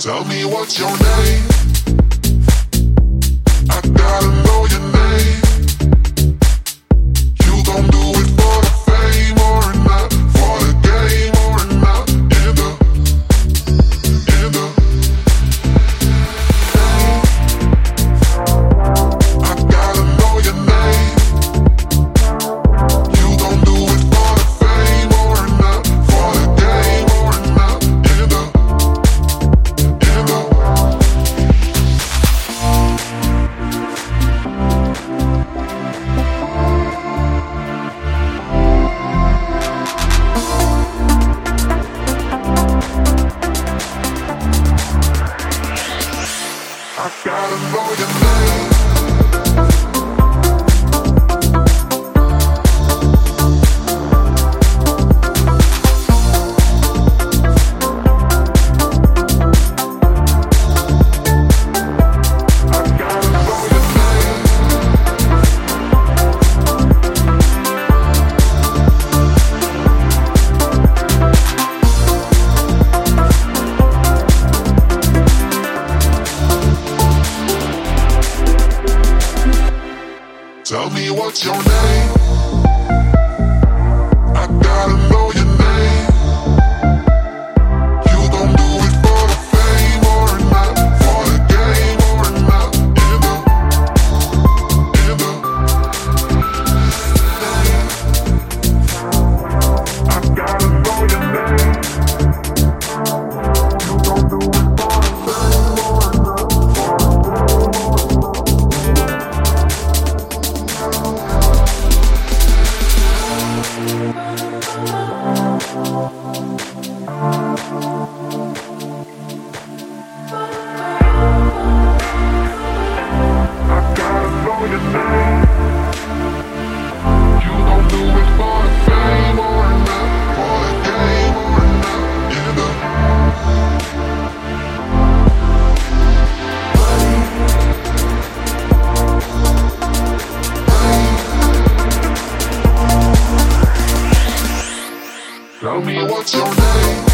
Tell me what's your name? out your name. Tell me what's your name.